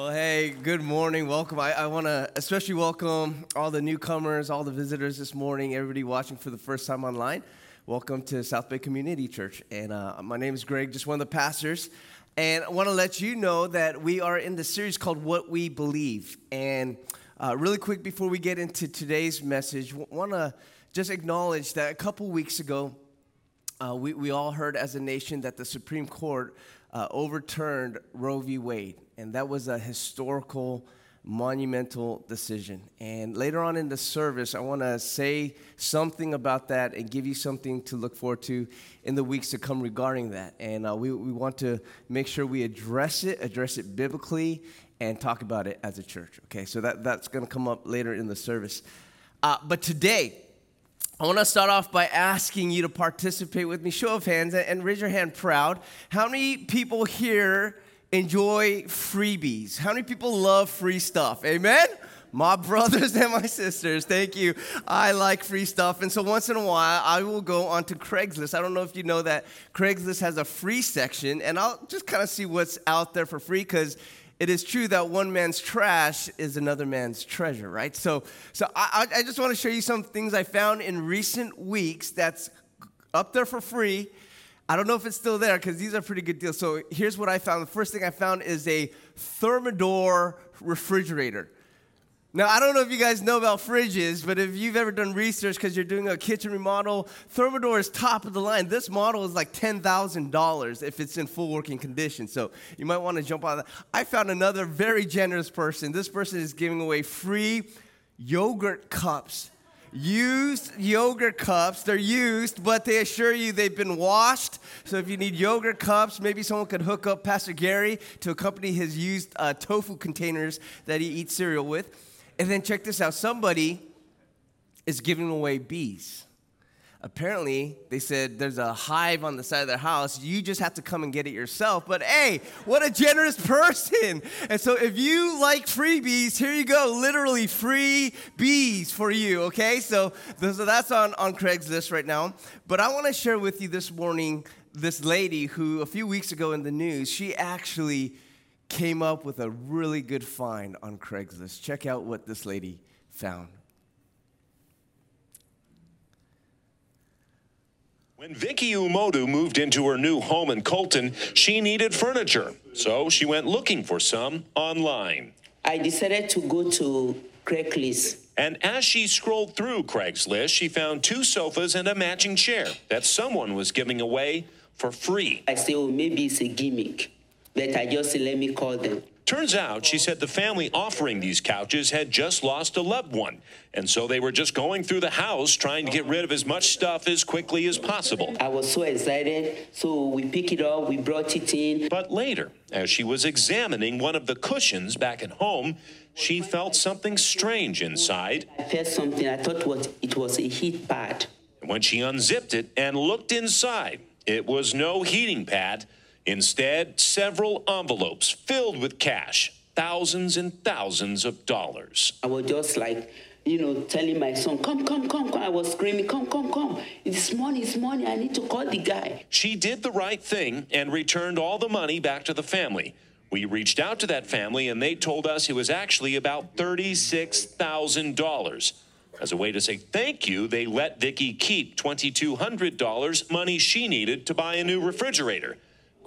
Well, hey, good morning. Welcome. I, I want to especially welcome all the newcomers, all the visitors this morning, everybody watching for the first time online. Welcome to South Bay Community Church. And uh, my name is Greg, just one of the pastors. And I want to let you know that we are in the series called What We Believe. And uh, really quick before we get into today's message, want to just acknowledge that a couple weeks ago, uh, we, we all heard as a nation that the Supreme Court uh, overturned Roe v. Wade and that was a historical, monumental decision. And later on in the service, I want to say something about that and give you something to look forward to in the weeks to come regarding that. And uh, we, we want to make sure we address it, address it biblically, and talk about it as a church. Okay, so that, that's going to come up later in the service. Uh, but today, I want to start off by asking you to participate with me. Show of hands and raise your hand proud. How many people here enjoy freebies? How many people love free stuff? Amen? My brothers and my sisters, thank you. I like free stuff. And so once in a while, I will go onto Craigslist. I don't know if you know that Craigslist has a free section, and I'll just kind of see what's out there for free because it is true that one man's trash is another man's treasure, right? So, so I, I just want to show you some things I found in recent weeks that's up there for free I don't know if it's still there because these are pretty good deals. So here's what I found. The first thing I found is a Thermador refrigerator. Now, I don't know if you guys know about fridges, but if you've ever done research because you're doing a kitchen remodel, Thermador is top of the line. This model is like $10,000 if it's in full working condition. So you might want to jump on that. I found another very generous person. This person is giving away free yogurt cups used yogurt cups. They're used, but they assure you they've been washed. So if you need yogurt cups, maybe someone could hook up Pastor Gary to accompany his used uh, tofu containers that he eats cereal with. And then check this out somebody is giving away bees apparently they said there's a hive on the side of their house. You just have to come and get it yourself. But hey what a generous person. And so if you like freebies here you go. Literally free bees for you okay? So, so that's on, on craigslist right now. But i want to share with you this morning this lady who a few weeks ago in the news she actually came up with a really good find on craigslist. Check out what this lady found When Vicky Umodu moved into her new home in Colton, she needed furniture. So she went looking for some online. I decided to go to Craigslist. And as she scrolled through Craigslist, she found two sofas and a matching chair that someone was giving away for free. I said, oh, maybe it's a gimmick. But I just let me call them. Turns out, she said the family offering these couches had just lost a loved one. And so they were just going through the house trying to get rid of as much stuff as quickly as possible. I was so excited. So we picked it up, we brought it in. But later, as she was examining one of the cushions back at home, she felt something strange inside. I felt something. I thought what it was a heat pad. When she unzipped it and looked inside, it was no heating pad Instead, several envelopes filled with cash, thousands and thousands of dollars. I was just like, you know, telling my son, come, come, come, come. I was screaming, come, come, come. It's money, it's money. I need to call the guy. She did the right thing and returned all the money back to the family. We reached out to that family and they told us it was actually about $36,000. As a way to say thank you, they let Vicky keep $2,200, money she needed to buy a new refrigerator.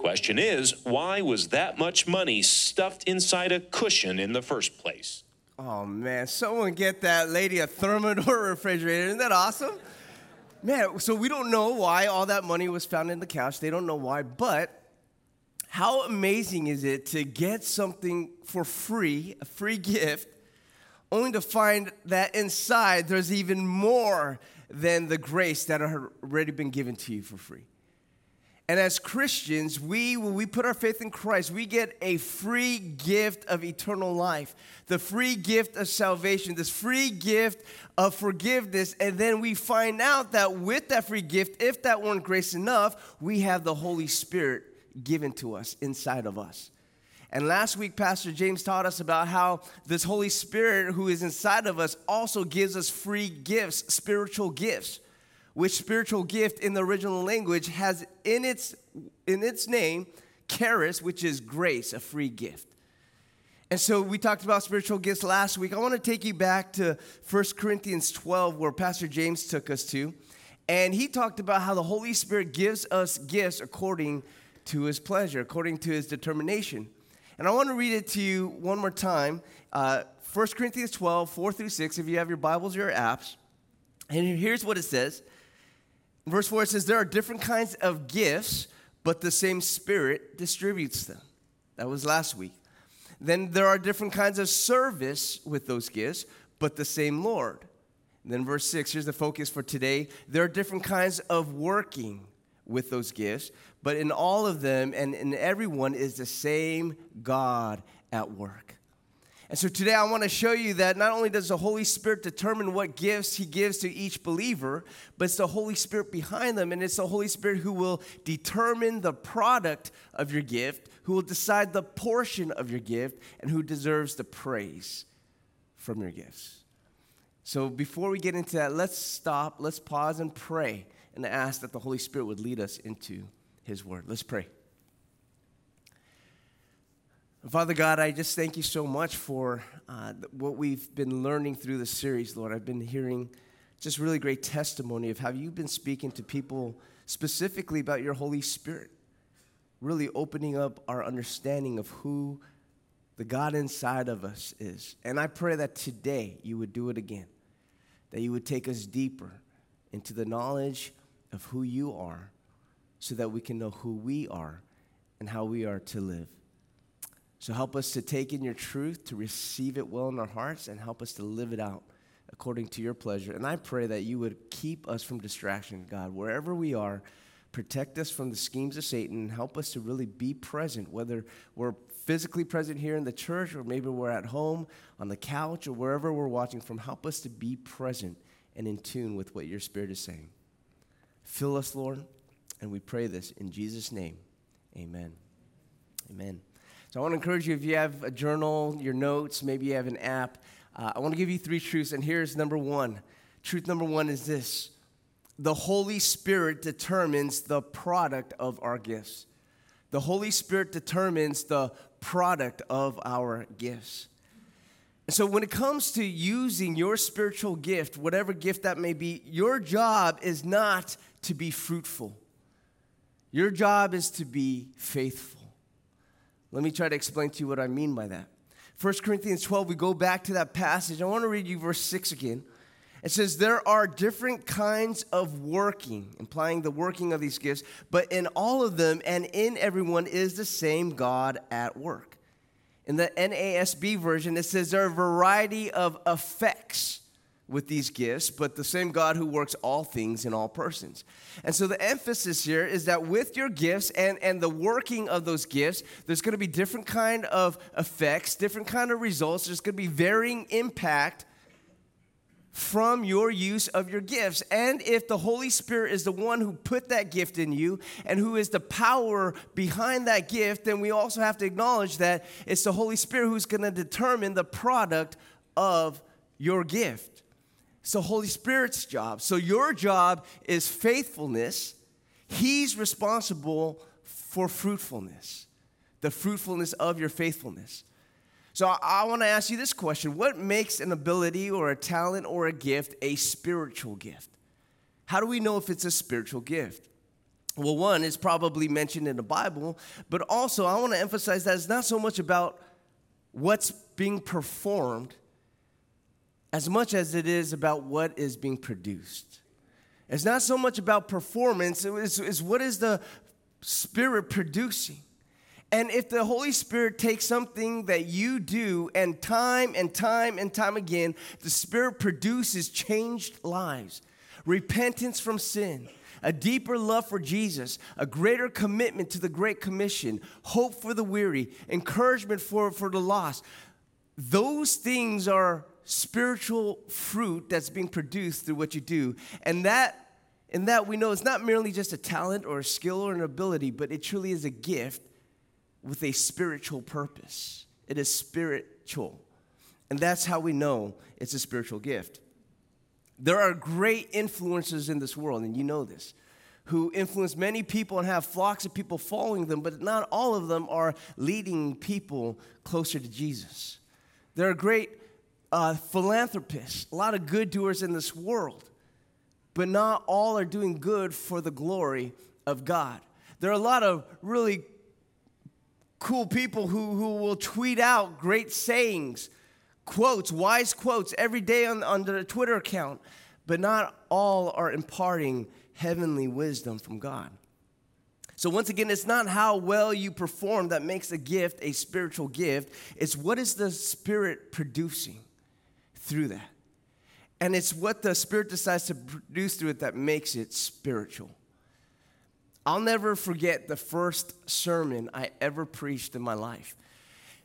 Question is, why was that much money stuffed inside a cushion in the first place? Oh man, someone get that lady a Thermador refrigerator. Isn't that awesome? Man, so we don't know why all that money was found in the couch. They don't know why, but how amazing is it to get something for free, a free gift, only to find that inside there's even more than the grace that had already been given to you for free. And as Christians, we, when we put our faith in Christ, we get a free gift of eternal life, the free gift of salvation, this free gift of forgiveness. And then we find out that with that free gift, if that weren't grace enough, we have the Holy Spirit given to us inside of us. And last week, Pastor James taught us about how this Holy Spirit who is inside of us also gives us free gifts, spiritual gifts which spiritual gift in the original language has in its, in its name charis, which is grace, a free gift. And so we talked about spiritual gifts last week. I want to take you back to 1 Corinthians 12, where Pastor James took us to. And he talked about how the Holy Spirit gives us gifts according to his pleasure, according to his determination. And I want to read it to you one more time. Uh, 1 Corinthians 12, 4 through 6, if you have your Bibles or your apps. And here's what it says. Verse 4, it says, There are different kinds of gifts, but the same Spirit distributes them. That was last week. Then there are different kinds of service with those gifts, but the same Lord. And then verse 6, here's the focus for today. There are different kinds of working with those gifts, but in all of them and in everyone is the same God at work. And so today I want to show you that not only does the Holy Spirit determine what gifts He gives to each believer, but it's the Holy Spirit behind them. And it's the Holy Spirit who will determine the product of your gift, who will decide the portion of your gift, and who deserves the praise from your gifts. So before we get into that, let's stop, let's pause and pray and ask that the Holy Spirit would lead us into His Word. Let's pray. Father God, I just thank you so much for uh, what we've been learning through the series, Lord. I've been hearing just really great testimony of how you've been speaking to people specifically about your Holy Spirit, really opening up our understanding of who the God inside of us is. And I pray that today you would do it again, that you would take us deeper into the knowledge of who you are so that we can know who we are and how we are to live. So help us to take in your truth, to receive it well in our hearts, and help us to live it out according to your pleasure. And I pray that you would keep us from distraction, God, wherever we are. Protect us from the schemes of Satan and help us to really be present, whether we're physically present here in the church or maybe we're at home on the couch or wherever we're watching from. Help us to be present and in tune with what your Spirit is saying. Fill us, Lord, and we pray this in Jesus' name. Amen. Amen. So I want to encourage you if you have a journal, your notes, maybe you have an app, uh, I want to give you three truths. And here's number one. Truth number one is this the Holy Spirit determines the product of our gifts. The Holy Spirit determines the product of our gifts. So, when it comes to using your spiritual gift, whatever gift that may be, your job is not to be fruitful. Your job is to be faithful. Let me try to explain to you what I mean by that. 1 Corinthians 12, we go back to that passage. I want to read you verse 6 again. It says, There are different kinds of working, implying the working of these gifts, but in all of them and in everyone is the same God at work. In the NASB version, it says there are a variety of effects with these gifts, but the same God who works all things in all persons. And so the emphasis here is that with your gifts and, and the working of those gifts, there's going to be different kind of effects, different kind of results. There's going to be varying impact from your use of your gifts. And if the Holy Spirit is the one who put that gift in you and who is the power behind that gift, then we also have to acknowledge that it's the Holy Spirit who's going to determine the product of your gift. The Holy Spirit's job. So your job is faithfulness. He's responsible for fruitfulness, the fruitfulness of your faithfulness. So I, I want to ask you this question What makes an ability or a talent or a gift a spiritual gift? How do we know if it's a spiritual gift? Well, one is probably mentioned in the Bible, but also I want to emphasize that it's not so much about what's being performed as much as it is about what is being produced. It's not so much about performance, it's, it's what is the Spirit producing. And if the Holy Spirit takes something that you do and time and time and time again, the Spirit produces changed lives, repentance from sin, a deeper love for Jesus, a greater commitment to the Great Commission, hope for the weary, encouragement for, for the lost. Those things are spiritual fruit that's being produced through what you do. And that and that we know it's not merely just a talent or a skill or an ability, but it truly is a gift with a spiritual purpose. It is spiritual. And that's how we know it's a spiritual gift. There are great influences in this world, and you know this. who influence many people and have flocks of people following them, but not all of them are leading people closer to Jesus. There are great uh, philanthropists, a lot of good doers in this world, but not all are doing good for the glory of God. There are a lot of really cool people who, who will tweet out great sayings, quotes, wise quotes every day on, on their Twitter account, but not all are imparting heavenly wisdom from God. So, once again, it's not how well you perform that makes a gift a spiritual gift. It's what is the Spirit producing through that. And it's what the Spirit decides to produce through it that makes it spiritual. I'll never forget the first sermon I ever preached in my life.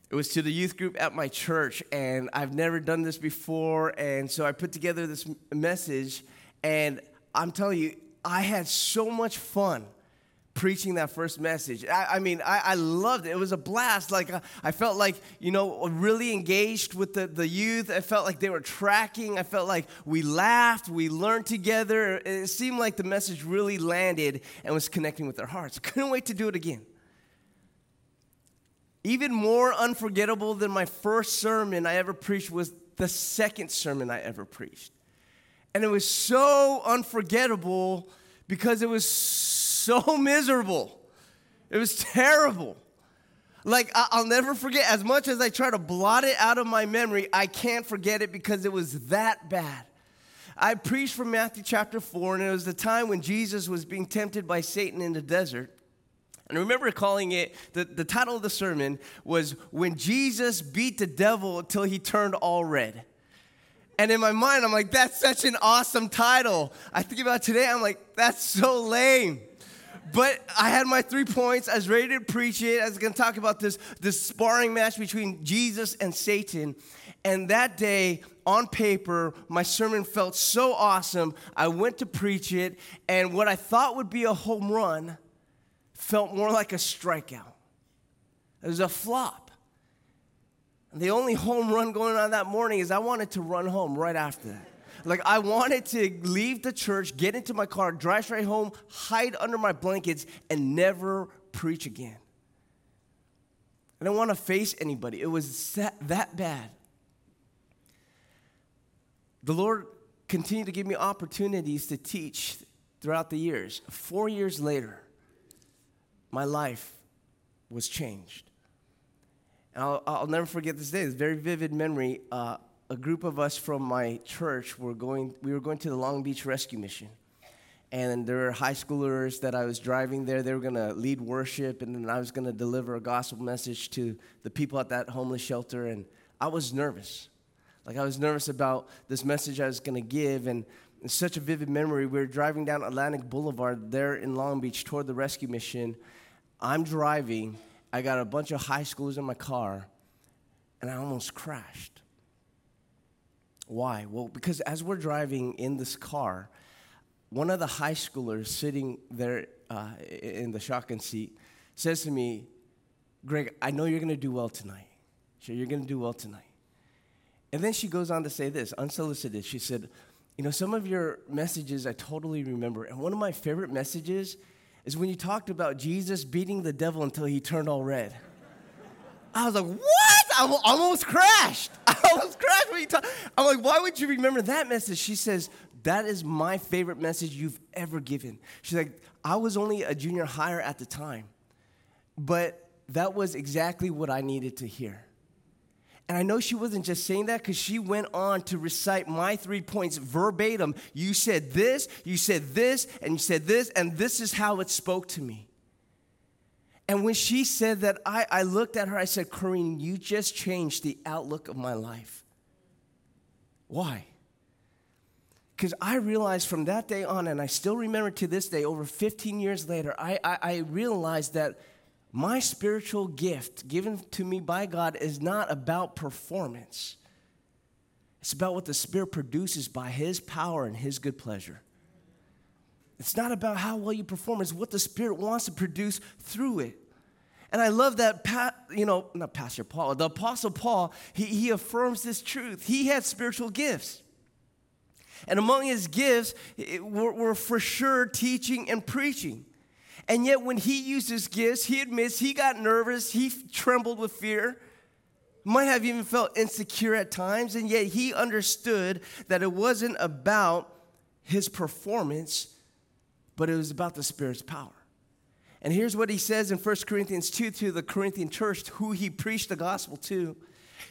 It was to the youth group at my church, and I've never done this before. And so I put together this message, and I'm telling you, I had so much fun preaching that first message. I, I mean, I, I, loved it. It was a blast. Like, I, I, felt like, you know, really engaged with the, the youth. I felt like they were tracking. I felt like we laughed, we learned together. It seemed like the message really landed and was connecting with their hearts. Couldn't wait to do it again. Even more unforgettable than my first sermon I ever preached was the second sermon I ever preached. And it was so unforgettable because it was so miserable. It was terrible. Like, I'll never forget, as much as I try to blot it out of my memory, I can't forget it because it was that bad. I preached from Matthew chapter 4, and it was the time when Jesus was being tempted by Satan in the desert. And I remember calling it, the, the title of the sermon was When Jesus Beat the Devil Until He Turned All Red. And in my mind, I'm like, that's such an awesome title. I think about today, I'm like, that's so lame. But I had my three points. I was ready to preach it. I was going to talk about this, this sparring match between Jesus and Satan. And that day, on paper, my sermon felt so awesome. I went to preach it, and what I thought would be a home run felt more like a strikeout. It was a flop. And the only home run going on that morning is I wanted to run home right after that. Like, I wanted to leave the church, get into my car, drive straight home, hide under my blankets, and never preach again. I didn't want to face anybody. It was that, bad. The Lord continued to give me opportunities to teach throughout the years. Four years later, my life was changed. And I'll, I'll never forget this day. It's a very vivid memory. Uh, a group of us from my church were going, we were going to the Long Beach Rescue Mission. And there were high schoolers that I was driving there. They were going to lead worship, and then I was going to deliver a gospel message to the people at that homeless shelter. And I was nervous. Like, I was nervous about this message I was going to give. And it's such a vivid memory. We were driving down Atlantic Boulevard there in Long Beach toward the rescue mission. I'm driving, I got a bunch of high schoolers in my car, and I almost crashed. Why? Well, because as we're driving in this car, one of the high schoolers sitting there uh, in the shotgun seat says to me, Greg, I know you're going to do well tonight. Sure, you're going to do well tonight. And then she goes on to say this, unsolicited. She said, You know, some of your messages I totally remember. And one of my favorite messages is when you talked about Jesus beating the devil until he turned all red. I was like, what? I almost crashed. I'm like, why would you remember that message? She says, that is my favorite message you've ever given. She's like, I was only a junior higher at the time, but that was exactly what I needed to hear. And I know she wasn't just saying that because she went on to recite my three points verbatim. You said this, you said this, and you said this, and this is how it spoke to me. And when she said that, I, I looked at her, I said, Corrine, you just changed the outlook of my life. Why? Because I realized from that day on, and I still remember to this day, over 15 years later, I, I, I realized that my spiritual gift given to me by God is not about performance. It's about what the Spirit produces by His power and His good pleasure. It's not about how well you perform, it's what the Spirit wants to produce through it. And I love that, pa- you know, not Pastor Paul, the Apostle Paul, he, he affirms this truth. He had spiritual gifts. And among his gifts were, were for sure teaching and preaching. And yet, when he used his gifts, he admits he got nervous, he trembled with fear, might have even felt insecure at times, and yet he understood that it wasn't about his performance, but it was about the Spirit's power. And here's what he says in 1 Corinthians 2 to the Corinthian church, who he preached the gospel to.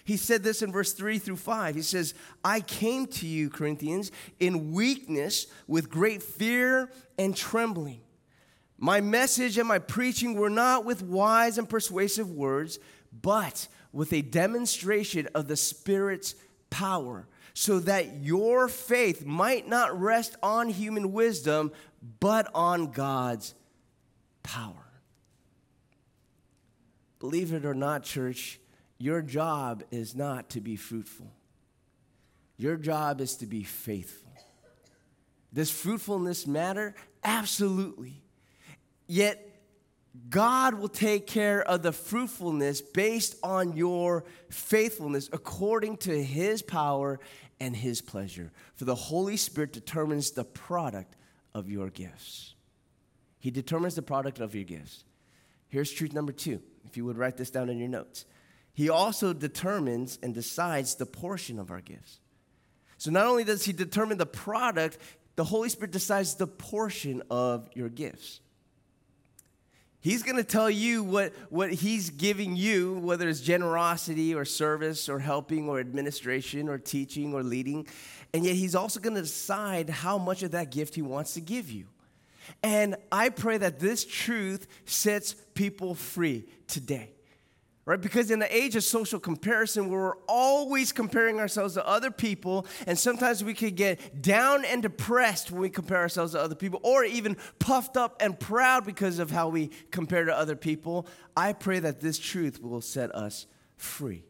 He said this in verse 3 through 5. He says, I came to you, Corinthians, in weakness, with great fear and trembling. My message and my preaching were not with wise and persuasive words, but with a demonstration of the Spirit's power, so that your faith might not rest on human wisdom, but on God's power. Believe it or not, church, your job is not to be fruitful. Your job is to be faithful. Does fruitfulness matter? Absolutely. Yet, God will take care of the fruitfulness based on your faithfulness according to His power and His pleasure. For the Holy Spirit determines the product of your gifts. He determines the product of your gifts. Here's truth number two, if you would write this down in your notes. He also determines and decides the portion of our gifts. So not only does He determine the product, the Holy Spirit decides the portion of your gifts. He's going to tell you what, what he's giving you, whether it's generosity or service or helping or administration or teaching or leading. And yet he's also going to decide how much of that gift he wants to give you. And I pray that this truth sets people free today right? Because in the age of social comparison, we're always comparing ourselves to other people, and sometimes we could get down and depressed when we compare ourselves to other people, or even puffed up and proud because of how we compare to other people, I pray that this truth will set us free.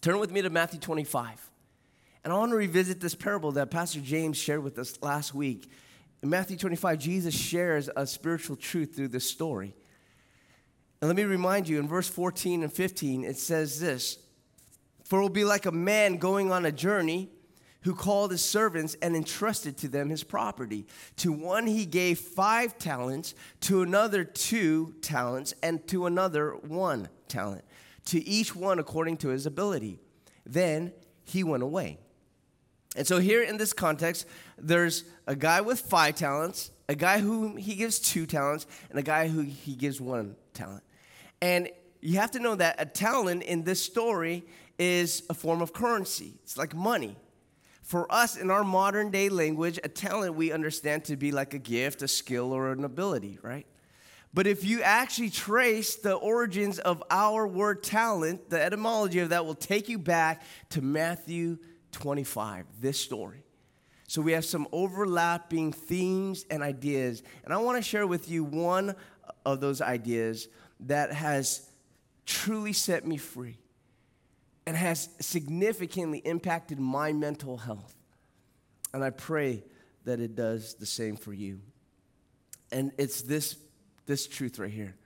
Turn with me to Matthew 25. And I want to revisit this parable that Pastor James shared with us last week. In Matthew 25, Jesus shares a spiritual truth through this story. And let me remind you in verse 14 and 15, it says this For it will be like a man going on a journey who called his servants and entrusted to them his property. To one he gave five talents, to another two talents, and to another one talent, to each one according to his ability. Then he went away. And so, here in this context, there's a guy with five talents, a guy whom he gives two talents, and a guy who he gives one talent. And you have to know that a talent in this story is a form of currency, it's like money. For us, in our modern day language, a talent we understand to be like a gift, a skill, or an ability, right? But if you actually trace the origins of our word talent, the etymology of that will take you back to Matthew 25, this story. So we have some overlapping themes and ideas. And I want to share with you one of those ideas that has truly set me free and has significantly impacted my mental health. And I pray that it does the same for you. And it's this, this truth right here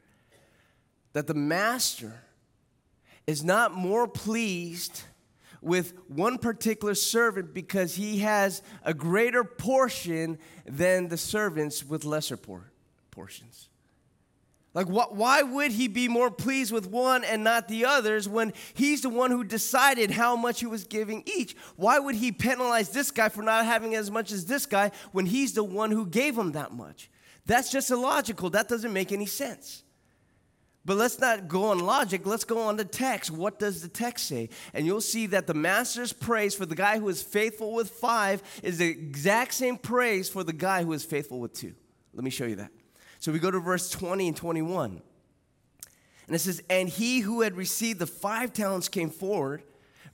that the master is not more pleased with one particular servant because he has a greater portion than the servants with lesser por- portions. Like, wh- why would he be more pleased with one and not the others when he's the one who decided how much he was giving each? Why would he penalize this guy for not having as much as this guy when he's the one who gave him that much? That's just illogical. That doesn't make any sense. But let's not go on logic, let's go on the text. What does the text say? And you'll see that the master's praise for the guy who is faithful with five is the exact same praise for the guy who is faithful with two. Let me show you that. So we go to verse 20 and 21. And it says, And he who had received the five talents came forward,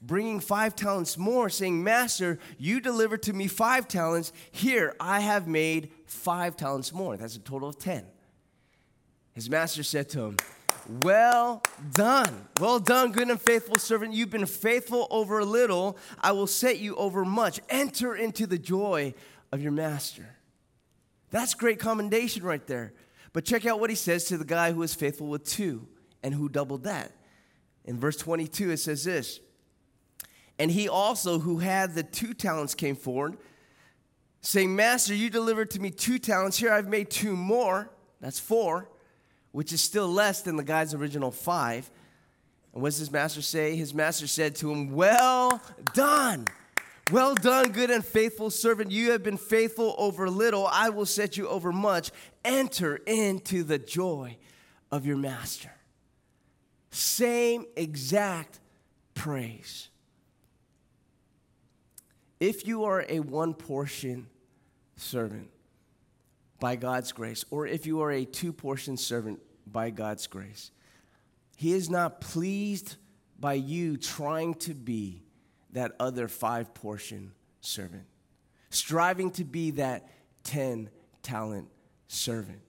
bringing five talents more, saying, Master, you delivered to me five talents. Here, I have made five talents more. That's a total of 10. His master said to him, well done. Well done, good and faithful servant. You've been faithful over a little. I will set you over much. Enter into the joy of your master. That's great commendation right there. But check out what he says to the guy who is faithful with two and who doubled that. In verse 22, it says this And he also, who had the two talents, came forward, saying, Master, you delivered to me two talents. Here I've made two more. That's four, which is still less than the guy's original five. And what does his master say? His master said to him, Well done. Well done, good and faithful servant. You have been faithful over little. I will set you over much. Enter into the joy of your master. Same exact praise. If you are a one portion servant by God's grace, or if you are a two portion servant by God's grace, He is not pleased by you trying to be that other five portion servant, striving to be that 10 talent servant.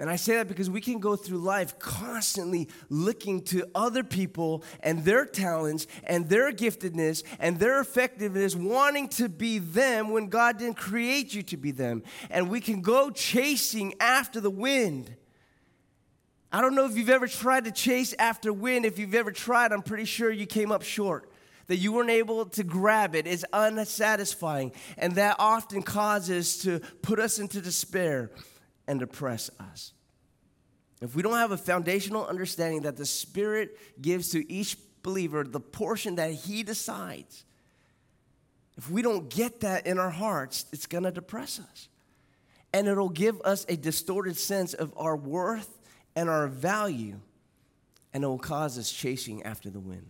And I say that because we can go through life constantly looking to other people and their talents and their giftedness and their effectiveness, wanting to be them when God didn't create you to be them. And we can go chasing after the wind. I don't know if you've ever tried to chase after wind. If you've ever tried, I'm pretty sure you came up short. That you weren't able to grab it is unsatisfying. And that often causes to put us into despair and oppress us. If we don't have a foundational understanding that the Spirit gives to each believer the portion that He decides, if we don't get that in our hearts, it's gonna depress us. And it'll give us a distorted sense of our worth and our value, and it will cause us chasing after the wind.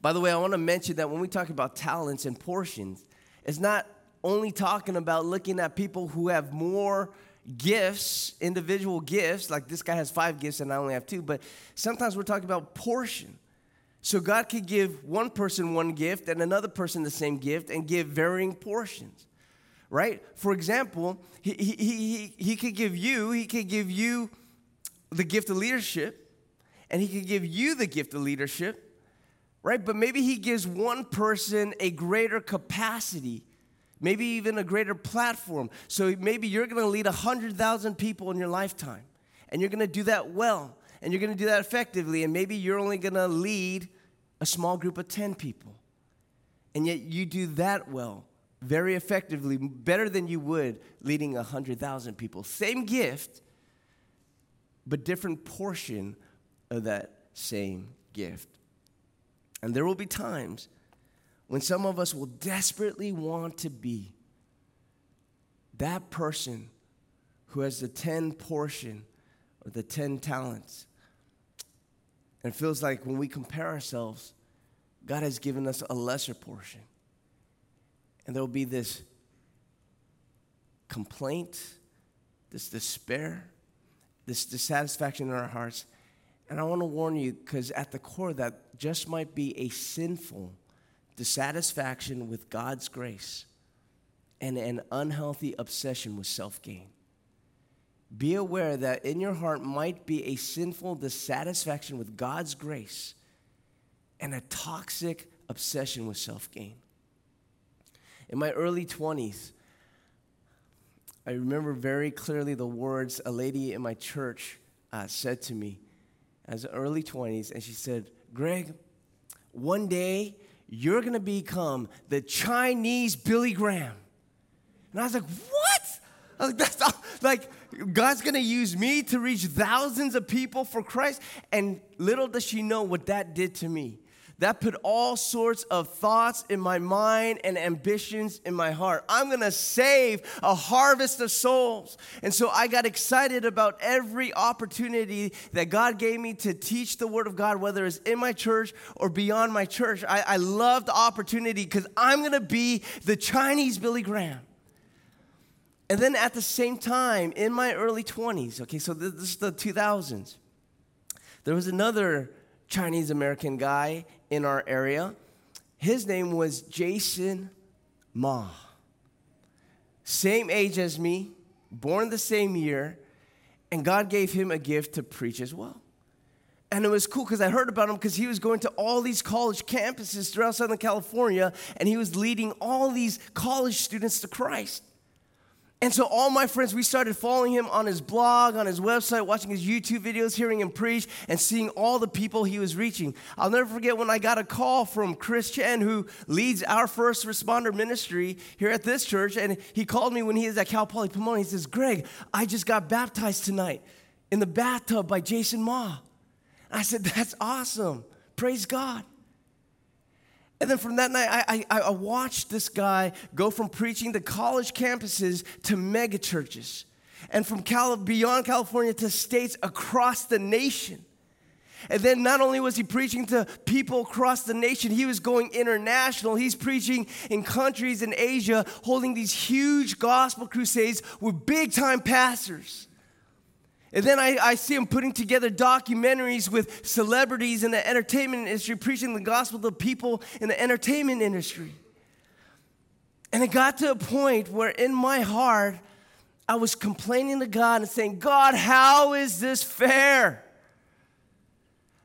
By the way, I wanna mention that when we talk about talents and portions, it's not only talking about looking at people who have more gifts, individual gifts, like this guy has five gifts and I only have two, but sometimes we're talking about portion. So God could give one person one gift and another person the same gift and give varying portions, right? For example, he, he, he, he could give you, he could give you the gift of leadership and he could give you the gift of leadership, right? But maybe he gives one person a greater capacity maybe even a greater platform. So maybe you're going to lead 100,000 people in your lifetime, and you're going to do that well, and you're going to do that effectively, and maybe you're only going to lead a small group of 10 people. And yet you do that well, very effectively, better than you would leading 100,000 people. Same gift, but different portion of that same gift. And there will be times when some of us will desperately want to be that person who has the 10 portion or the 10 talents. And it feels like when we compare ourselves, God has given us a lesser portion. And there will be this complaint, this despair, this dissatisfaction in our hearts. And I want to warn you because at the core, that just might be a sinful dissatisfaction with God's grace, and an unhealthy obsession with self gain. Be aware that in your heart might be a sinful dissatisfaction with God's grace and a toxic obsession with self gain. In my early 20s, I remember very clearly the words a lady in my church uh, said to me as early 20s, and she said, Greg, one day you're going to become the Chinese Billy Graham. And I was like, what? like, that's like God's to use me to reach thousands of people for Christ. And little does she know what that did to me that put all sorts of thoughts in my mind and ambitions in my heart. I'm gonna save a harvest of souls. And so I got excited about every opportunity that God gave me to teach the Word of God, whether it's in my church or beyond my church. I, I the opportunity because I'm gonna be the Chinese Billy Graham. And then at the same time, in my early 20s, okay, so this is the 2000s, there was another Chinese American guy in our area. His name was Jason Ma. Same age as me, born the same year, and God gave him a gift to preach as well. And it was cool because I heard about him because he was going to all these college campuses throughout Southern California and he was leading all these college students to Christ. And so all my friends, we started following him on his blog, on his website, watching his YouTube videos, hearing him preach, and seeing all the people he was reaching. I'll never forget when I got a call from Chris Chen, who leads our first responder ministry here at this church, and he called me when he was at Cal Poly Pomona. He says, Greg, I just got baptized tonight in the bathtub by Jason Ma. I said, That's awesome. Praise God. And then from that night, I, I, I, watched this guy go from preaching to college campuses to mega churches, and from Cal- beyond California to states across the nation. And then not only was he preaching to people across the nation, he was going international. He's preaching in countries in Asia, holding these huge gospel crusades with big time pastors. And then I, I, see him putting together documentaries with celebrities in the entertainment industry, preaching the gospel to people in the entertainment industry. And it got to a point where in my heart, I was complaining to God and saying, God, how is this fair?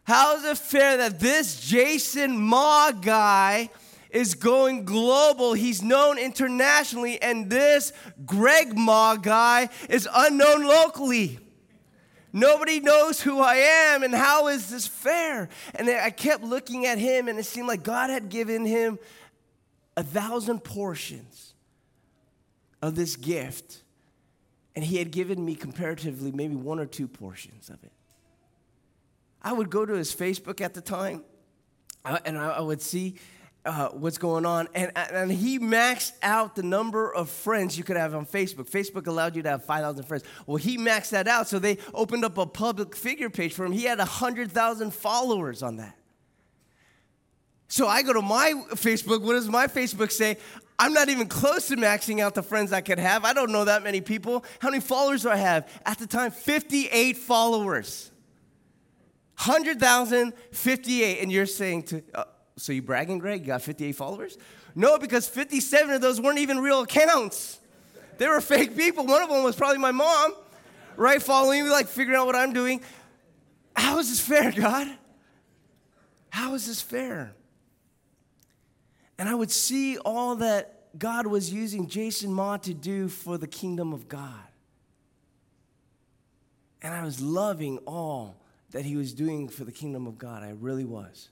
How is it fair that this Jason Ma guy is going global? He's known internationally, and this Greg Mah guy is unknown locally. Nobody knows who I am, and how is this fair? And I kept looking at him, and it seemed like God had given him a thousand portions of this gift, and he had given me comparatively maybe one or two portions of it. I would go to his Facebook at the time, uh, and I would see uh, what's going on. And, and he maxed out the number of friends you could have on Facebook. Facebook allowed you to have 5,000 friends. Well, he maxed that out, so they opened up a public figure page for him. He had 100,000 followers on that. So I go to my Facebook. What does my Facebook say? I'm not even close to maxing out the friends I could have. I don't know that many people. How many followers do I have? At the time, 58 followers. 100,000, 58. And you're saying to, uh, so you bragging, Greg? You got 58 followers? No, because 57 of those weren't even real accounts. They were fake people. One of them was probably my mom, right? Following me, like figuring out what I'm doing. How is this fair, God? How is this fair? And I would see all that God was using Jason Ma to do for the kingdom of God. And I was loving all that he was doing for the kingdom of God. I really was.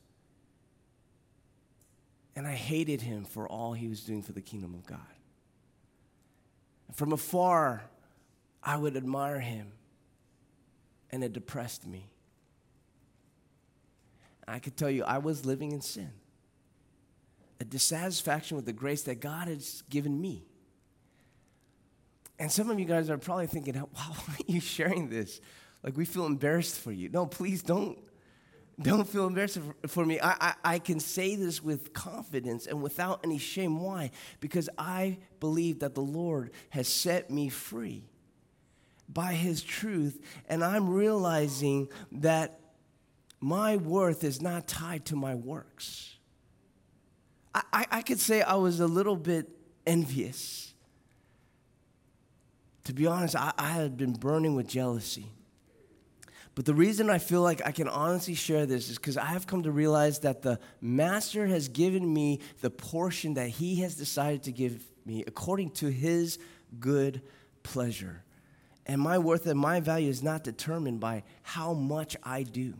And I hated him for all he was doing for the kingdom of God. From afar, I would admire him, and it depressed me. I could tell you, I was living in sin, a dissatisfaction with the grace that God has given me. And some of you guys are probably thinking, why are you sharing this? Like, we feel embarrassed for you. No, please don't don't feel embarrassed for me. I, I, I, can say this with confidence and without any shame. Why? Because I believe that the Lord has set me free by His truth, and I'm realizing that my worth is not tied to my works. I, I, I could say I was a little bit envious. To be honest, I, I had been burning with jealousy. But the reason I feel like I can honestly share this is because I have come to realize that the Master has given me the portion that He has decided to give me according to His good pleasure. And my worth and my value is not determined by how much I do.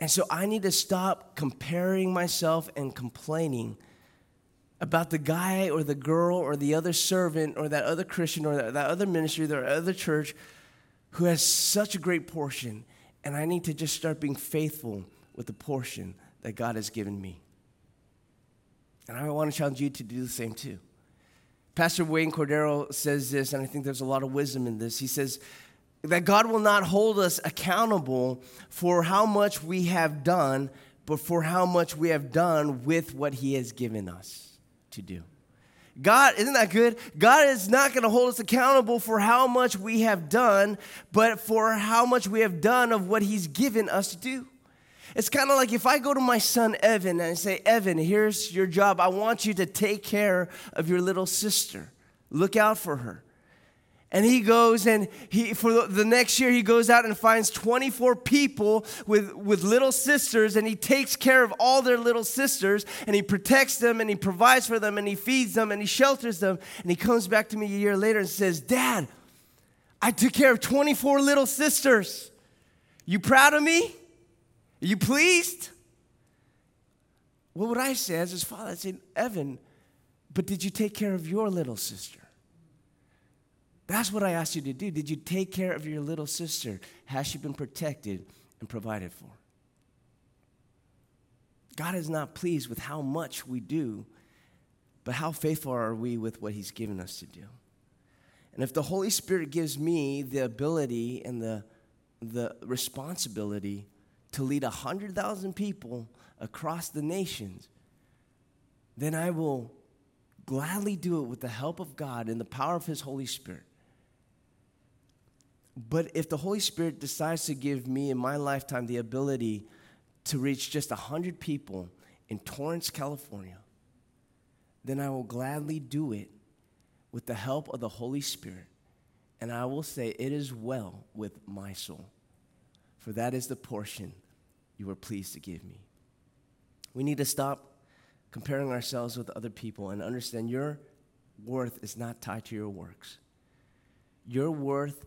And so I need to stop comparing myself and complaining about the guy or the girl or the other servant or that other Christian or that, other ministry or that other church who has such a great portion, and I need to just start being faithful with the portion that God has given me. And I want to challenge you to do the same too. Pastor Wayne Cordeiro says this, and I think there's a lot of wisdom in this. He says that God will not hold us accountable for how much we have done, but for how much we have done with what He has given us to do. God, isn't that good? God is not going to hold us accountable for how much we have done, but for how much we have done of what He's given us to do. It's kind of like if I go to my son Evan and I say, Evan, here's your job. I want you to take care of your little sister, look out for her. And he goes and he for the, next year he goes out and finds 24 people with, with little sisters and he takes care of all their little sisters and he protects them and he provides for them and he feeds them and he shelters them. And he comes back to me a year later and says, Dad, I took care of 24 little sisters. You proud of me? Are you pleased? What would I say as his father? I'd say, Evan, but did you take care of your little sister? That's what I asked you to do. Did you take care of your little sister? Has she been protected and provided for? God is not pleased with how much we do, but how faithful are we with what He's given us to do? And if the Holy Spirit gives me the ability and the, the responsibility to lead 100,000 people across the nations, then I will gladly do it with the help of God and the power of His Holy Spirit. But if the Holy Spirit decides to give me in my lifetime the ability to reach just 100 people in Torrance, California, then I will gladly do it with the help of the Holy Spirit. And I will say, It is well with my soul, for that is the portion you were pleased to give me. We need to stop comparing ourselves with other people and understand your worth is not tied to your works. Your worth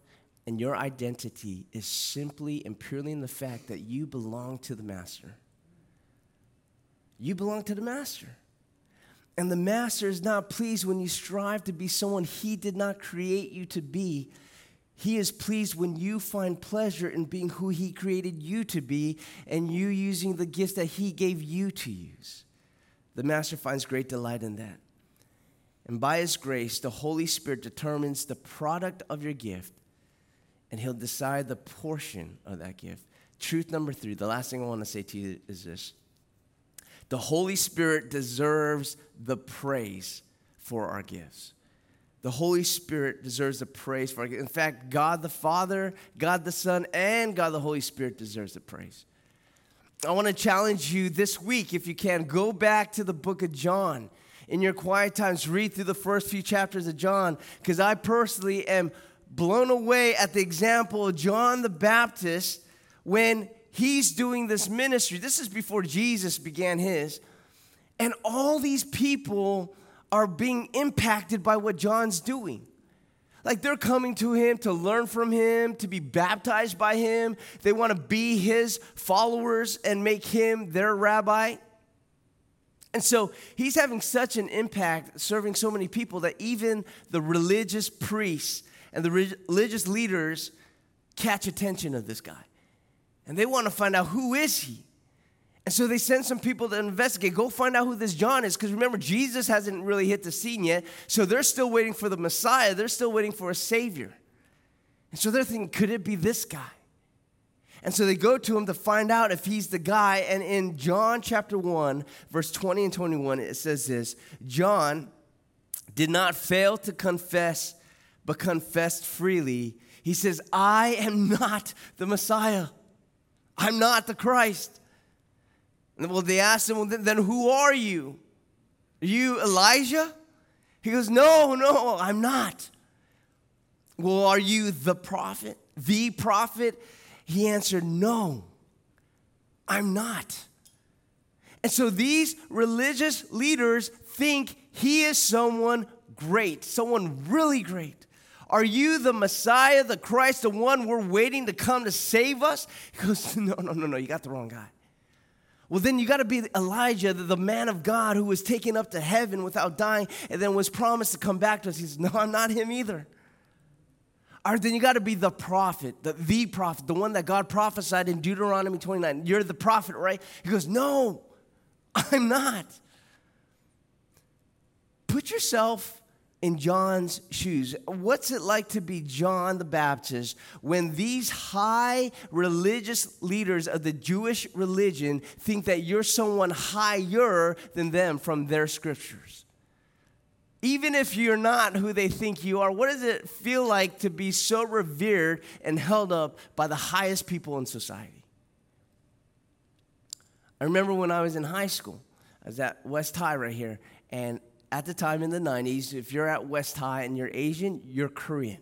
and your identity is simply and purely in the fact that you belong to the Master. You belong to the Master. And the Master is not pleased when you strive to be someone He did not create you to be. He is pleased when you find pleasure in being who He created you to be and you using the gifts that He gave you to use. The Master finds great delight in that. And by His grace, the Holy Spirit determines the product of your gift and he'll decide the portion of that gift. Truth number three, the last thing I want to say to you is this the Holy Spirit deserves the praise for our gifts. The Holy Spirit deserves the praise for our gifts. In fact, God the Father, God the Son, and God the Holy Spirit deserves the praise. I want to challenge you this week, if you can, go back to the book of John. In your quiet times, read through the first few chapters of John, because I personally am blown away at the example of John the Baptist when he's doing this ministry. This is before Jesus began his. And all these people are being impacted by what John's doing. Like they're coming to him to learn from him, to be baptized by him. They want to be his followers and make him their rabbi. And so he's having such an impact serving so many people that even the religious priests and the religious leaders catch attention of this guy. And they want to find out who is he? And so they send some people to investigate. Go find out who this John is. Because remember, Jesus hasn't really hit the scene yet. So they're still waiting for the Messiah. They're still waiting for a Savior. And so they're thinking, could it be this guy? And so they go to him to find out if he's the guy. And in John chapter 1, verse 20 and 21, it says this John did not fail to confess but confessed freely. He says, I am not the Messiah. I'm not the Christ. And well, they asked him, well, then who are you? Are you Elijah? He goes, No, no, I'm not. Well, are you the prophet? The prophet? He answered, No, I'm not. And so these religious leaders think he is someone great, someone really great. Are you the Messiah, the Christ, the one we're waiting to come to save us? He goes, No, no, no, no, you got the wrong guy. Well, then you got to be Elijah, the, man of God who was taken up to heaven without dying and then was promised to come back to us. He says, No, I'm not him either. Or then you got to be the prophet, the, the prophet, the one that God prophesied in Deuteronomy 29. You're the prophet, right? He goes, No, I'm not. Put yourself in John's shoes. What's it like to be John the Baptist when these high religious leaders of the Jewish religion think that you're someone higher than them from their scriptures? Even if you're not who they think you are, what does it feel like to be so revered and held up by the highest people in society? I remember when I was in high school, I was at West High right here, and at the time in the 90s, if you're at West High and you're Asian, you're Korean.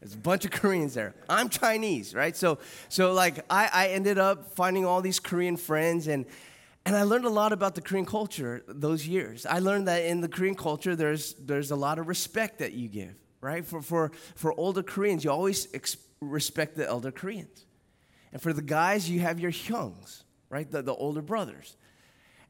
There's a bunch of Koreans there. I'm Chinese, right? So, so like I, I ended up finding all these Korean friends and and I learned a lot about the Korean culture those years. I learned that in the Korean culture, there's, there's a lot of respect that you give, right? For, for, for older Koreans, you always ex- respect the elder Koreans. And for the guys, you have your hyungs, right? The, the older brothers.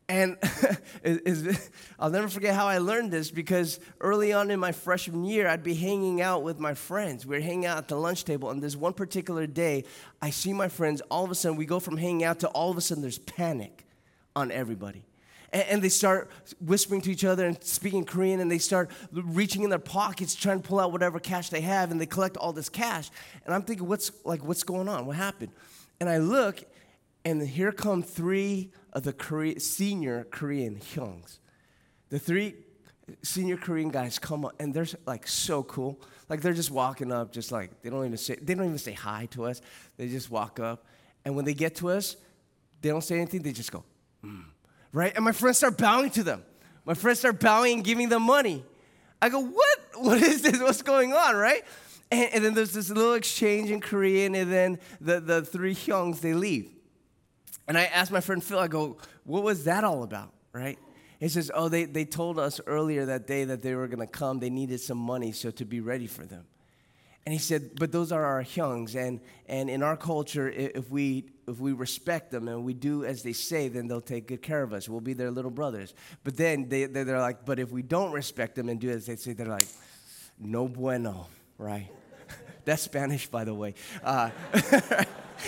And I'll never forget how I learned this because early on in my freshman year, I'd be hanging out with my friends. We were hanging out at the lunch table, and this one particular day, I see my friends. All of a sudden, we go from hanging out to all of a sudden, there's panic on everybody. And, and they start whispering to each other and speaking Korean, and they start reaching in their pockets, trying to pull out whatever cash they have, and they collect all this cash. And I'm thinking, what's like, what's going on? What happened? And I look, and here come three of the senior Korean hyungs. The three senior Korean guys come up, and they're like so cool. Like they're just walking up, just like they don't even say they don't even say hi to us. They just walk up, and when they get to us, they don't say anything. They just go, mm. right? And my friends start bowing to them. My friends start bowing and giving them money. I go, what? What is this? What's going on, right? And, and then there's this little exchange in Korean, and then the, the three hyungs, they leave. And I asked my friend Phil, I go, what was that all about, right? He says, oh, they, they told us earlier that day that they were going to come. They needed some money, so to be ready for them. And he said, but those are our hyungs. And, and in our culture, if we, if we respect them and we do as they say, then they'll take good care of us. We'll be their little brothers. But then they, they're like, but if we don't respect them and do as they say, they're like, no bueno, right? That's Spanish, by the way. Uh,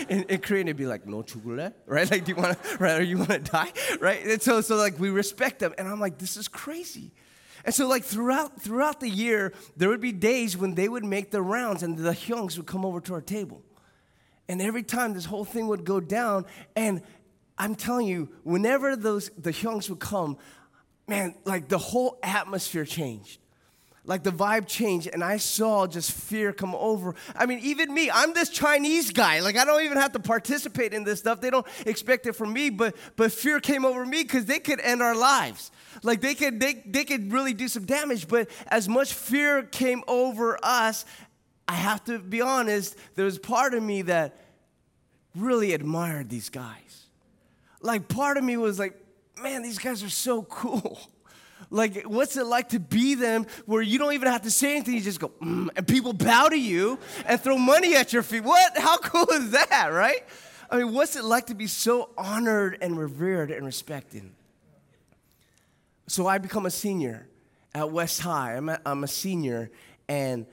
in, in Korean, it'd be like, no chugule, right? Like, do you want to, right? Or you want to die, right? And so, so like, we respect them. And I'm like, this is crazy. And so, like, throughout, throughout the year, there would be days when they would make the rounds and the hyungs would come over to our table. And every time this whole thing would go down, and I'm telling you, whenever those the hyungs would come, man, like the whole atmosphere changed like the vibe changed and I saw just fear come over. I mean, even me, I'm this Chinese guy. Like I don't even have to participate in this stuff. They don't expect it from me, but but fear came over me because they could end our lives. Like they could they, they could really do some damage. But as much fear came over us, I have to be honest, there was part of me that really admired these guys. Like part of me was like, man, these guys are so cool. Like, what's it like to be them where you don't even have to say anything? You just go, mm, and people bow to you and throw money at your feet. What? How cool is that, right? I mean, what's it like to be so honored and revered and respected? So I become a senior at West High. I'm a, I'm a senior, and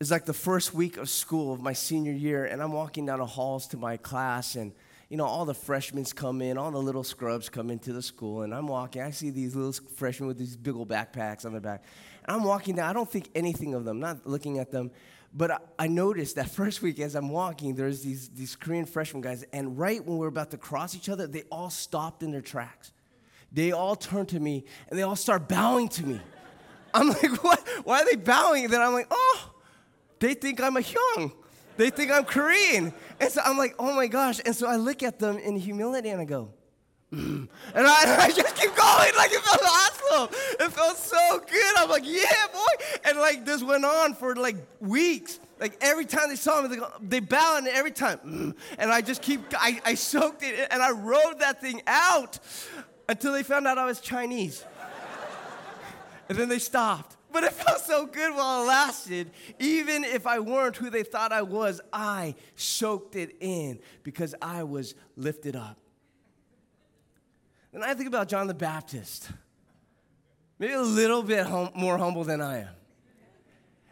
it's like the first week of school of my senior year, and I'm walking down the halls to my class, and you know, all the freshmen come in, all the little scrubs come into the school, and I'm walking. I see these little freshmen with these big old backpacks on their back. And I'm walking down. I don't think anything of them, not looking at them. But I, I noticed that first week as I'm walking, there's these, these Korean freshman guys, and right when we're about to cross each other, they all stopped in their tracks. They all turn to me, and they all start bowing to me. I'm like, what? Why are they bowing? And then I'm like, oh, they think I'm a hyung. They think I'm Korean. And so I'm like, oh my gosh. And so I look at them in humility and I go, mm. and I, I, just keep going. Like it felt awesome. It felt so good. I'm like, yeah, boy. And like this went on for like weeks. Like every time they saw me, they, they bow and every time. Mm. And I just keep, I, I soaked it and I rode that thing out until they found out I was Chinese. and then they stopped. But it felt so good while it lasted. Even if I weren't who they thought I was, I soaked it in because I was lifted up. And I think about John the Baptist, maybe a little bit hum- more humble than I am.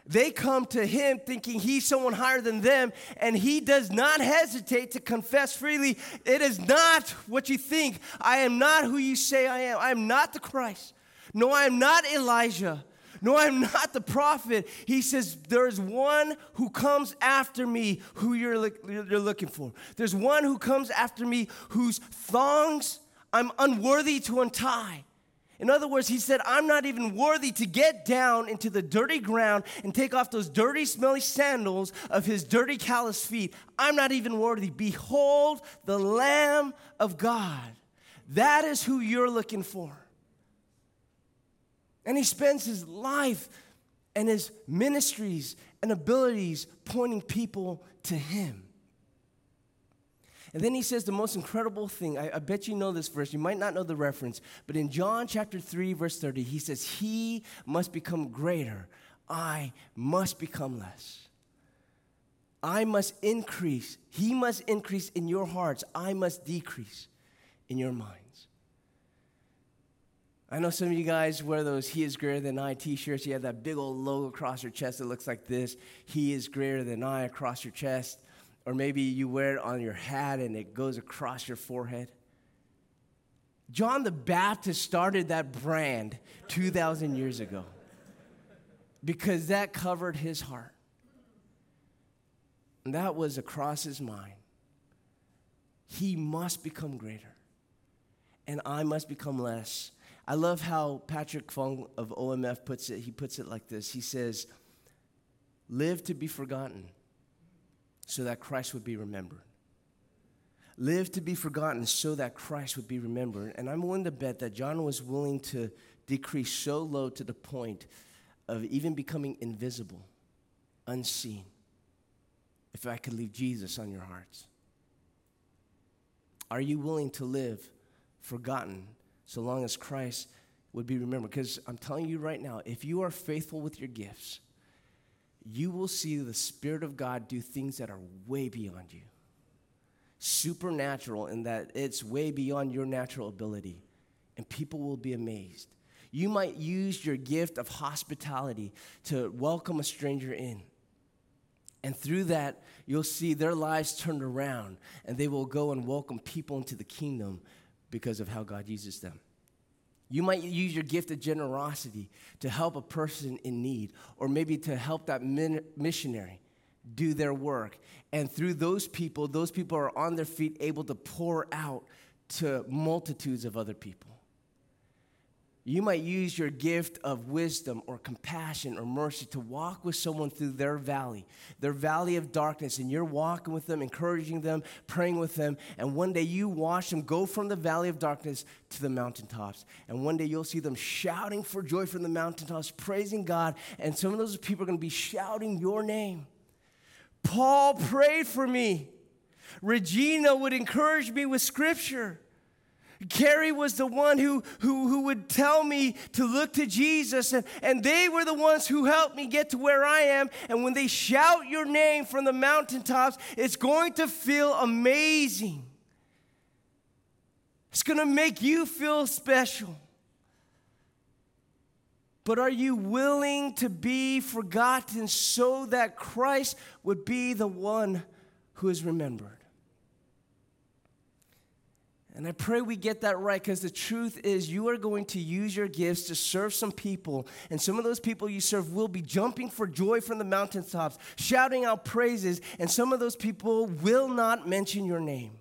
They come to him thinking he's someone higher than them, and he does not hesitate to confess freely. It is not what you think. I am not who you say I am. I am not the Christ. No, I am not Elijah. No, I'm not the prophet. He says, There's one who comes after me who you're, you're looking for. There's one who comes after me whose thongs I'm unworthy to untie. In other words, he said, I'm not even worthy to get down into the dirty ground and take off those dirty, smelly sandals of his dirty, callous feet. I'm not even worthy. Behold the Lamb of God. That is who you're looking for. And he spends his life and his ministries and abilities pointing people to him. And then he says the most incredible thing. I, I, bet you know this verse. You might not know the reference, but in John chapter 3, verse 30, he says, He must become greater. I must become less. I must increase. He must increase in your hearts. I must decrease in your minds. I know some of you guys wear those He is greater than I t shirts. You have that big old logo across your chest that looks like this He is greater than I across your chest. Or maybe you wear it on your hat and it goes across your forehead. John the Baptist started that brand 2,000 years ago because that covered his heart. And that was across his mind. He must become greater, and I must become less. I love how Patrick Fung of OMF puts it. He puts it like this He says, Live to be forgotten so that Christ would be remembered. Live to be forgotten so that Christ would be remembered. And I'm willing to bet that John was willing to decrease so low to the point of even becoming invisible, unseen, if I could leave Jesus on your hearts. Are you willing to live forgotten so long as Christ would be remembered? Because I'm telling you right now, if you are faithful with your gifts, you will see the Spirit of God do things that are way beyond you. Supernatural in that it's way beyond your natural ability, and people will be amazed. You might use your gift of hospitality to welcome a stranger in. And through that, you'll see their lives turned around, and they will go and welcome people into the kingdom because of how God uses them. You might use your gift of generosity to help a person in need, or maybe to help that missionary do their work. And through those people, those people are on their feet, able to pour out to multitudes of other people. You might use your gift of wisdom or compassion or mercy to walk with someone through their valley, their valley of darkness, and you're walking with them, encouraging them, praying with them, and one day you watch them go from the valley of darkness to the mountaintops. And one day you'll see them shouting for joy from the mountaintops, praising God, and some of those people are going to be shouting your name. Paul prayed for me. Regina would encourage me with scripture. Carrie was the one who, who, who would tell me to look to Jesus, and, and they were the ones who helped me get to where I am. And when they shout your name from the mountaintops, it's going to feel amazing. It's going to make you feel special. But are you willing to be forgotten so that Christ would be the one who is remembered? And I pray we get that right because the truth is, you are going to use your gifts to serve some people. And some of those people you serve will be jumping for joy from the mountaintops, shouting out praises. And some of those people will not mention your name.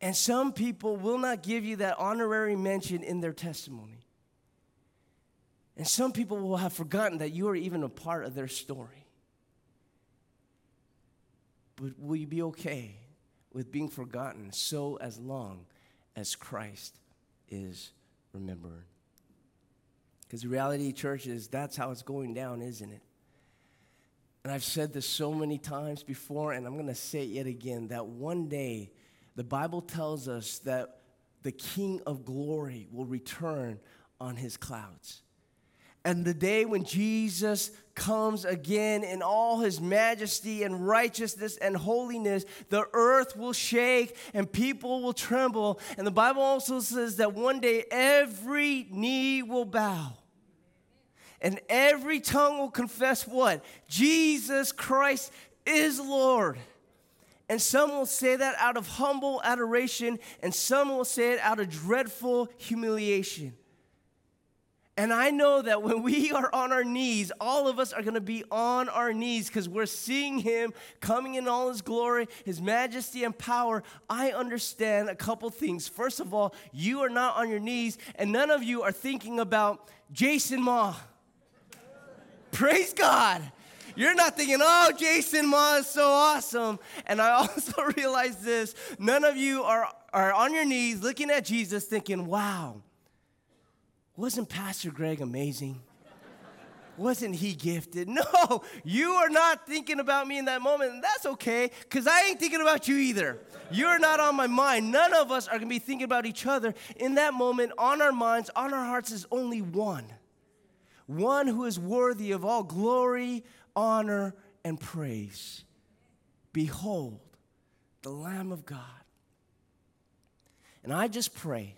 And some people will not give you that honorary mention in their testimony. And some people will have forgotten that you are even a part of their story. But will you be okay? With being forgotten so as long as Christ is remembered. Because the reality, church, is that's how it's going down, isn't it? And I've said this so many times before, and I'm going to say it yet again that one day the Bible tells us that the King of glory will return on his clouds. And the day when Jesus comes again in all his majesty and righteousness and holiness, the earth will shake and people will tremble. And the Bible also says that one day every knee will bow. And every tongue will confess what? Jesus Christ is Lord. And some will say that out of humble adoration, and some will say it out of dreadful humiliation. And I know that when we are on our knees, all of us are going to be on our knees because we're seeing Him coming in all His glory, His majesty, and power. I understand a couple things. First of all, you are not on your knees, and none of you are thinking about Jason Ma. Praise God. You're not thinking, oh, Jason Ma is so awesome. And I also realize this none of you are, are on your knees looking at Jesus thinking, wow wasn't Pastor Greg amazing? wasn't he gifted? No, you are not thinking about me in that moment, and that's okay, because I ain't thinking about you either. You're not on my mind. None of us are gonna be thinking about each other. In that moment, on our minds, on our hearts is only one. One who is worthy of all glory, honor, and praise. Behold, the Lamb of God. And I just pray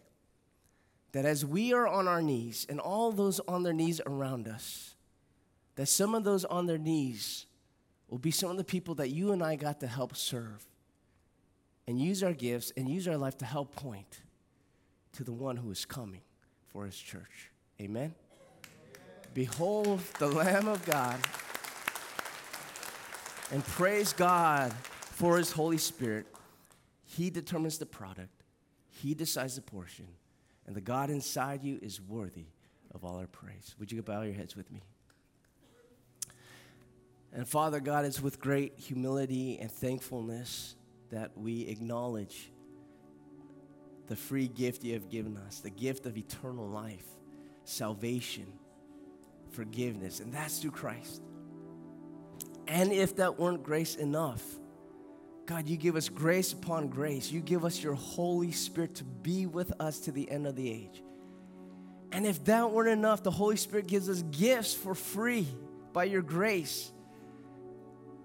that as we are on our knees and all those on their knees around us, that some of those on their knees will be some of the people that you and I got to help serve and use our gifts and use our life to help point to the one who is coming for his church. Amen. Behold the Lamb of God. And praise God for his Holy Spirit. He determines the product, he decides the portion, and the God inside you is worthy of all our praise. Would you bow your heads with me? And Father God, it's with great humility and thankfulness that we acknowledge the free gift you have given us, the gift of eternal life, salvation, forgiveness, and that's through Christ. And if that weren't grace enough, God, you give us grace upon grace. You give us your Holy Spirit to be with us to the end of the age. And if that weren't enough, the Holy Spirit gives us gifts for free by your grace.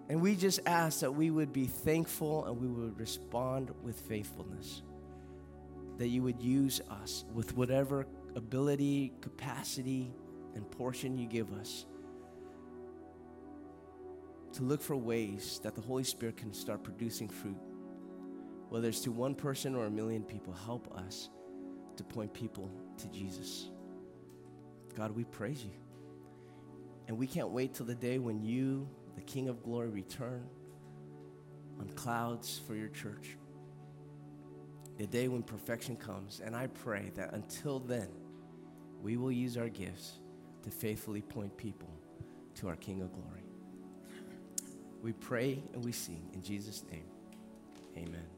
And we just ask that we would be thankful and we would respond with faithfulness. That you would use us with whatever ability, capacity, and portion you give us to look for ways that the Holy Spirit can start producing fruit. Whether it's to one person or a million people, help us to point people to Jesus. God, we praise you. And we can't wait till the day when you, the King of glory, return on clouds for your church. The day when perfection comes. And I pray that until then, we will use our gifts to faithfully point people to our King of glory. We pray and we sing in Jesus' name. Amen.